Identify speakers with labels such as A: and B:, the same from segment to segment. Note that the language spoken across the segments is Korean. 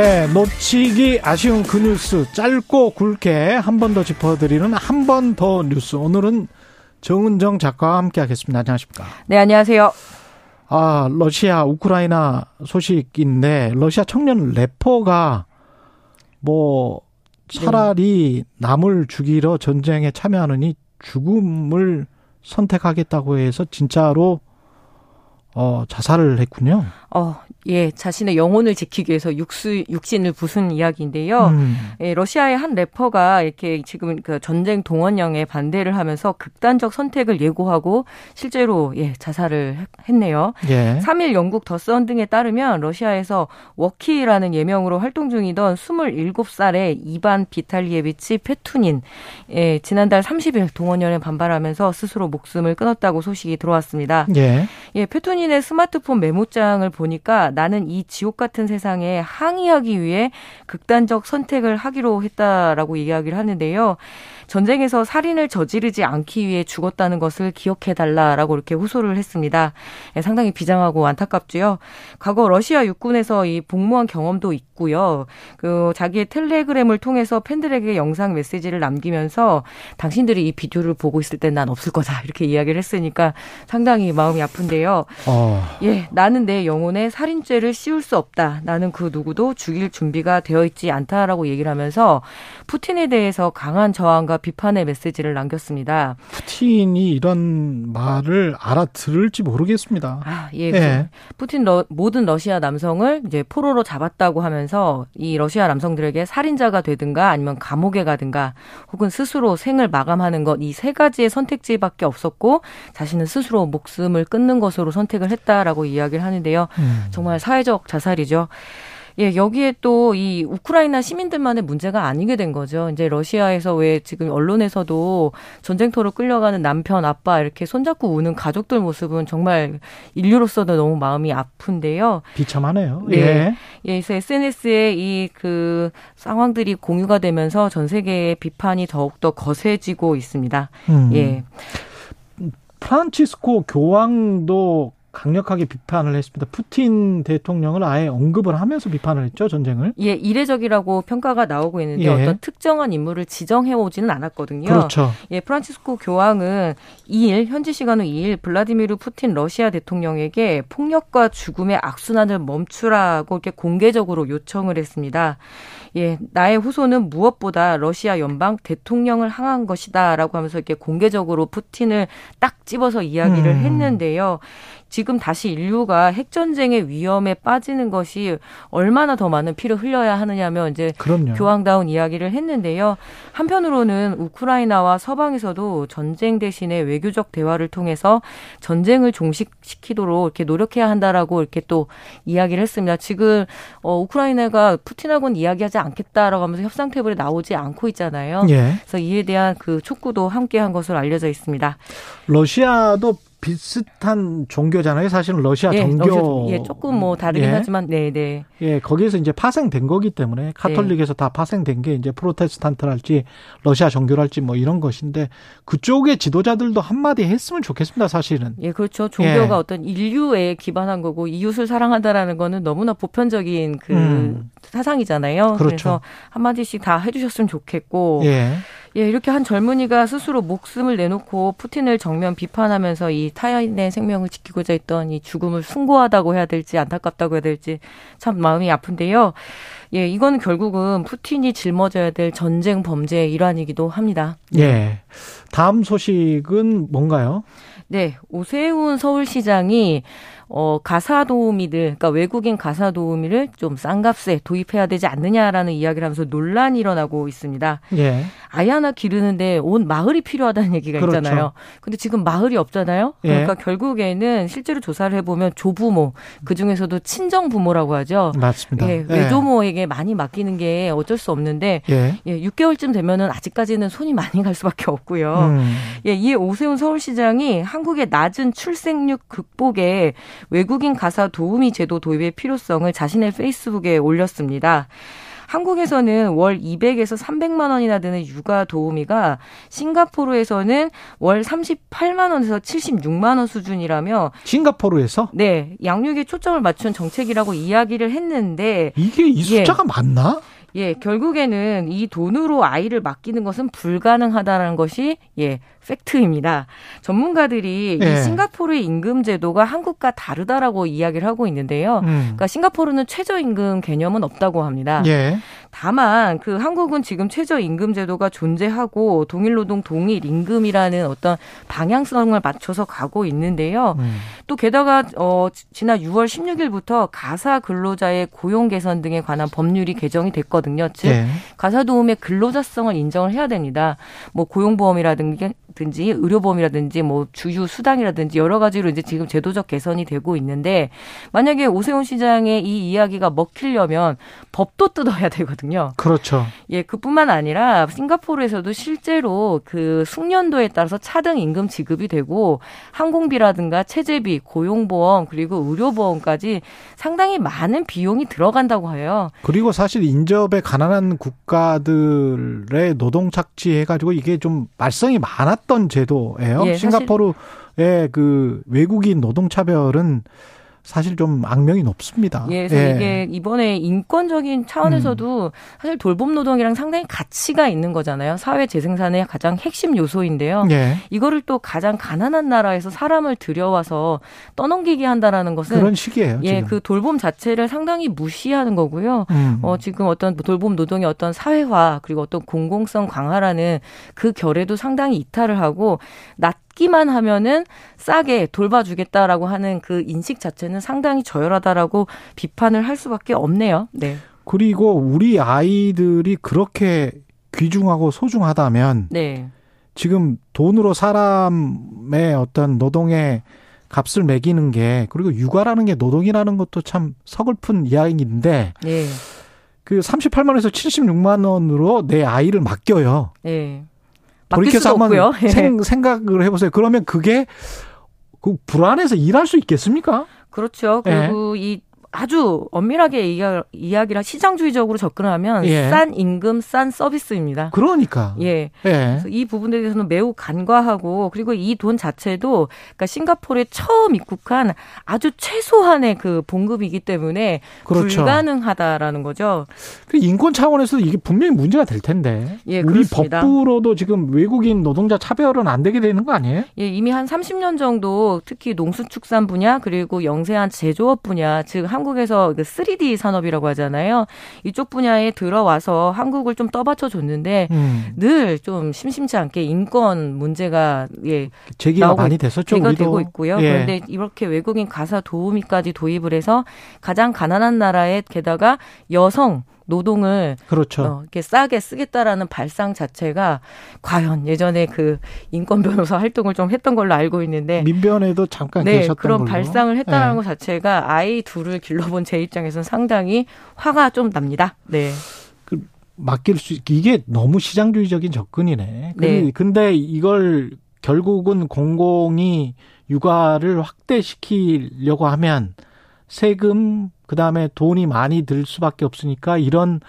A: 네, 놓치기 아쉬운 그 뉴스 짧고 굵게 한 번 더 짚어드리는 한 번 더 뉴스. 오늘은 정은정 작가와 함께하겠습니다. 안녕하십니까?
B: 네, 안녕하세요.
A: 아, 러시아, 우크라이나 소식인데 러시아 청년 래퍼가 뭐 차라리 남을 죽이러 전쟁에 참여하느니 죽음을 선택하겠다고 해서 진짜로 어, 자살을 했군요.
B: 어, 예, 자신의 영혼을 지키기 위해서 육수, 육신을 부순 이야기인데요. 음. 예, 러시아의 한 래퍼가 이렇게 지금 그 전쟁 동원령에 반대를 하면서 극단적 선택을 예고하고 실제로 예, 자살을 했네요. 예. 3일 영국 더선 등에 따르면 러시아에서 워키라는 예명으로 활동 중이던 27살의 이반 비탈리에비치 페투닌 예, 지난달 30일 동원령에 반발하면서 스스로 목숨을 끊었다고 소식이 들어왔습니다. 예. 예, 페투닌의 스마트폰 메모장을 보니까 나는 이 지옥 같은 세상에 항의하기 위해 극단적 선택을 하기로 했다라고 이야기를 하는데요. 전쟁에서 살인을 저지르지 않기 위해 죽었다는 것을 기억해 달라라고 이렇게 호소를 했습니다. 예, 상당히 비장하고 안타깝지요. 과거 러시아 육군에서 이 복무한 경험도 있고요. 그 자기의 텔레그램을 통해서 팬들에게 영상 메시지를 남기면서 당신들이 이 비디오를 보고 있을 땐 난 없을 거다 이렇게 이야기를 했으니까 상당히 마음이 아픈데요. 어. 예, 나는 내 영혼에 살인죄를 씌울 수 없다. 나는 그 누구도 죽일 준비가 되어 있지 않다라고 얘기를 하면서 푸틴에 대해서 강한 저항과 비판의 메시지를 남겼습니다.
A: 푸틴이 이런 말을 알아들을지 모르겠습니다.
B: 아, 예. 예. 푸틴 러, 모든 러시아 남성을 이제 포로로 잡았다고 하면서 이 러시아 남성들에게 살인자가 되든가 아니면 감옥에 가든가 혹은 스스로 생을 마감하는 것 이 세 가지의 선택지밖에 없었고 자신은 스스로 목숨을 끊는 것으로 선택을 했다라고 이야기를 하는데요. 음. 정말 사회적 자살이죠. 예, 여기에 또 이 우크라이나 시민들만의 문제가 아니게 된 거죠. 이제 러시아에서 왜 지금 언론에서도 전쟁터로 끌려가는 남편, 아빠 이렇게 손잡고 우는 가족들 모습은 정말 인류로서도 너무 마음이 아픈데요.
A: 비참하네요.
B: 네. 예. 예, 그래서 SNS에 이 그 상황들이 공유가 되면서 전 세계의 비판이 더욱더 거세지고 있습니다. 음. 예.
A: 프란치스코 교황도 강력하게 비판을 했습니다. 푸틴 대통령을 아예 언급을 하면서 비판을 했죠, 전쟁을.
B: 예, 이례적이라고 평가가 나오고 있는데 예. 어떤 특정한 인물을 지정해 오지는 않았거든요.
A: 그렇죠.
B: 예, 프란치스코 교황은 2일 현지 시간으로 2일 블라디미르 푸틴 러시아 대통령에게 폭력과 죽음의 악순환을 멈추라고 이렇게 공개적으로 요청을 했습니다. 예, 나의 후손은 무엇보다 러시아 연방 대통령을 향한 것이다라고 하면서 이렇게 공개적으로 푸틴을 딱 집어서 이야기를 음. 했는데요. 지금 다시 인류가 핵전쟁의 위험에 빠지는 것이 얼마나 더 많은 피를 흘려야 하느냐면 이제 그럼요. 교황다운 이야기를 했는데요. 한편으로는 우크라이나와 서방에서도 전쟁 대신에 외교적 대화를 통해서 전쟁을 종식시키도록 이렇게 노력해야 한다라고 이렇게 또 이야기를 했습니다. 지금 어 우크라이나가 푸틴하고는 이야기하지 않겠다라고 하면서 협상 테이블에 나오지 않고 있잖아요. 예. 그래서 이에 대한 그 촉구도 함께 한 것으로 알려져 있습니다.
A: 러시아도 비슷한 종교잖아요. 사실은 러시아 예, 종교.
B: 예, 조금 뭐 다르긴 예. 하지만, 네, 네.
A: 예, 거기에서 이제 파생된 거기 때문에 카톨릭에서 네. 다 파생된 게 이제 프로테스탄트랄지 러시아 종교랄지 뭐 이런 것인데 그쪽의 지도자들도 한마디 했으면 좋겠습니다. 사실은.
B: 예, 그렇죠. 종교가 예. 어떤 인류에 기반한 거고 이웃을 사랑한다라는 거는 너무나 보편적인 그 음. 사상이잖아요. 그렇죠. 그래서 한마디씩 다 해주셨으면 좋겠고. 예. 예, 이렇게 한 젊은이가 스스로 목숨을 내놓고 푸틴을 정면 비판하면서 이 타인의 생명을 지키고자 했던 이 죽음을 숭고하다고 해야 될지 안타깝다고 해야 될지 참 마음이 아픈데요. 예, 이거는 결국은 푸틴이 짊어져야 될 전쟁 범죄의 일환이기도 합니다.
A: 예. 다음 소식은 뭔가요?
B: 네, 오세훈 서울시장이 어, 가사 도우미들, 그러니까 외국인 가사 도우미를 좀 싼 값에 도입해야 되지 않느냐라는 이야기를 하면서 논란이 일어나고 있습니다. 예. 아이 하나 기르는데 온 마을이 필요하다는 얘기가 그렇죠. 있잖아요. 근데 지금 마을이 없잖아요. 예. 그러니까 예. 결국에는 실제로 조사를 해보면 조부모, 그 중에서도 친정 부모라고 하죠.
A: 맞습니다.
B: 예, 외조모에게 많이 맡기는 게 어쩔 수 없는데 예. 예 6개월쯤 되면은 아직까지는 손이 많이 갈 수밖에 없고요. 음. 예, 이에 오세훈 서울시장이 한국의 낮은 출생률 극복에 외국인 가사 도우미 제도 도입의 필요성을 자신의 페이스북에 올렸습니다. 한국에서는 월 200에서 300만 원이나 드는 육아 도우미가 싱가포르에서는 월 38만 원에서 76만 원 수준이라며
A: 싱가포르에서
B: 네, 양육에 초점을 맞춘 정책이라고 이야기를 했는데
A: 이게 이 숫자가 예. 맞나?
B: 예, 결국에는 이 돈으로 아이를 맡기는 것은 불가능하다는 것이 예, 팩트입니다. 전문가들이 예. 이 싱가포르의 임금 제도가 한국과 다르다라고 이야기를 하고 있는데요. 음. 그러니까 싱가포르는 최저임금 개념은 없다고 합니다. 예. 다만 그 한국은 지금 최저임금 제도가 존재하고 동일노동 동일 임금이라는 어떤 방향성을 맞춰서 가고 있는데요. 음. 또 게다가 어 지난 6월 16일부터 가사 근로자의 고용 개선 등에 관한 법률이 개정이 됐거든요. 즉 예. 가사 도움의 근로자성을 인정을 해야 됩니다. 뭐 고용보험이라든지 든지 의료보험이라든지 뭐 주유 수당이라든지 여러 가지로 이제 지금 제도적 개선이 되고 있는데 만약에 오세훈 시장의 이 이야기가 먹히려면 법도 뜯어야 되거든요.
A: 그렇죠.
B: 예, 그뿐만 아니라 싱가포르에서도 실제로 그 숙련도에 따라서 차등 임금 지급이 되고 항공비라든가 체재비, 고용보험 그리고 의료보험까지 상당히 많은 비용이 들어간다고 해요.
A: 그리고 사실 인접에 가난한 국가들의 노동 착취해 가지고 이게 좀 말썽이 많았 없었던 제도예요. 예, 싱가포르의 그 외국인 노동 차별은 사실 좀 악명이 높습니다.
B: 예, 그래서 예. 이게 이번에 인권적인 차원에서도 음. 사실 돌봄 노동이랑 상당히 가치가 있는 거잖아요. 사회 재생산의 가장 핵심 요소인데요. 예. 이거를 또 가장 가난한 나라에서 사람을 들여와서 떠넘기게 한다라는 것은
A: 그런 식이에요.
B: 예, 지금. 그 돌봄 자체를 상당히 무시하는 거고요. 음. 어, 지금 어떤 돌봄 노동의 어떤 사회화 그리고 어떤 공공성 강화라는 그 결에도 상당히 이탈을 하고 낮 찾기만 하면은 싸게 돌봐주겠다라고 하는 그 인식 자체는 상당히 저열하다라고 비판을 할 수밖에 없네요. 네.
A: 그리고 우리 아이들이 그렇게 귀중하고 소중하다면 네. 지금 돈으로 사람의 어떤 노동의 값을 매기는 게 그리고 육아라는 게 노동이라는 것도 참 서글픈 이야기인데 네. 그 38만 원에서 76만 원으로 내 아이를 맡겨요. 네.
B: 돌이켜서 한번
A: 예. 생, 생각을 해보세요. 그러면 그게 그 불안해서 일할 수 있겠습니까?
B: 그렇죠. 그리고 예. 이 아주 엄밀하게 이야기, 를 시장주의적으로 접근하면 예. 싼 임금, 싼 서비스입니다.
A: 그러니까.
B: 예. 예. 이 부분에 대해서는 매우 간과하고 그리고 이 돈 자체도 그러니까 싱가포르에 처음 입국한 아주 최소한의 그 봉급이기 때문에 그렇죠. 불가능하다라는 거죠.
A: 그 인권 차원에서도 이게 분명히 문제가 될 텐데. 예, 우리 그렇습니다. 법부로도 지금 외국인 노동자 차별은 안 되게 되는 거 아니에요?
B: 예, 이미 한 30년 정도 특히 농수축산 분야 그리고 영세한 제조업 분야 즉 한국 에서 그 3D 산업이라고 하잖아요. 이쪽 분야에 들어와서 한국을 좀 떠받쳐 줬는데 음. 늘좀 심심치 않게 인권 문제가 예
A: 제기가 많이 됐었죠.
B: 제기가 되고 있고요. 예. 그런데 이렇게 외국인 가사 도우미까지 도입을 해서 가장 가난한 나라에 게다가 여성 노동을 그렇죠. 어, 이렇게 싸게 쓰겠다라는 발상 자체가 과연 예전에 그 인권 변호사 활동을 좀 했던 걸로 알고 있는데
A: 민변에도 잠깐
B: 네,
A: 계셨던
B: 그런
A: 걸로.
B: 발상을 했다라는 네. 것 자체가 아이 둘을 길러본 제 입장에서는 상당히 화가 좀 납니다. 네.
A: 그 맡길 수 이게 너무 시장주의적인 접근이네. 그 네. 근데 이걸 결국은 공공이 육아를 확대시키려고 하면 세금 그다음에 돈이 많이 들 수밖에 없으니까 이런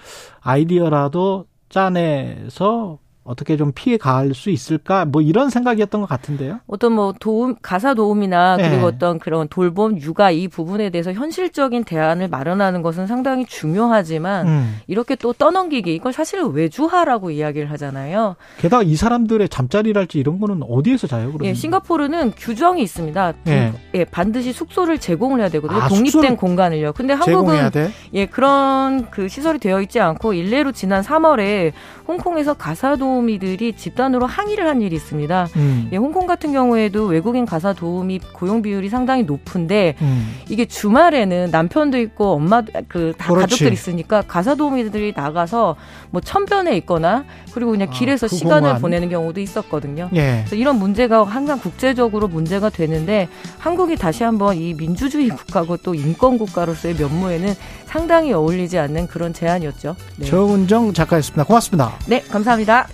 A: 아이디어라도 짜내서 어떻게 좀 피해 가할 수 있을까 뭐 이런 생각이었던 것 같은데요.
B: 어떤 뭐 도움 가사 도움이나 그리고 네. 어떤 그런 돌봄 육아 이 부분에 대해서 현실적인 대안을 마련하는 것은 상당히 중요하지만 음. 이렇게 또 떠넘기기 이건 사실 외주화라고 이야기를 하잖아요.
A: 게다가 이 사람들의 잠자리랄지 이런 거는 어디에서 자요? 그러면?
B: 예, 싱가포르는 규정이 있습니다. 예. 예, 반드시 숙소를 제공을 해야 되거든요. 아, 독립된 공간을요. 근데 한국은 예 그런 그 시설이 되어 있지 않고 일례로 지난 3월에 홍콩에서 가사 도움 도우미들이 집단으로 항의를 한 일이 있습니다. 음. 예, 홍콩 같은 경우에도 외국인 가사 도우미 고용 비율이 상당히 높은데 음. 이게 주말에는 남편도 있고 엄마 그다 가족들 있으니까 가사 도우미들이 나가서 뭐 천변에 있거나 그리고 그냥 아, 길에서 아, 시간을 보내는 경우도 있었거든요. 예. 그래서 이런 문제가 항상 국제적으로 문제가 되는데 한국이 다시 한번 이 민주주의 국가고 또 인권 국가로서의 면모에는 상당히 어울리지 않는 그런 제안이었죠.
A: 네. 조은정 작가였습니다. 고맙습니다.
B: 네, 감사합니다.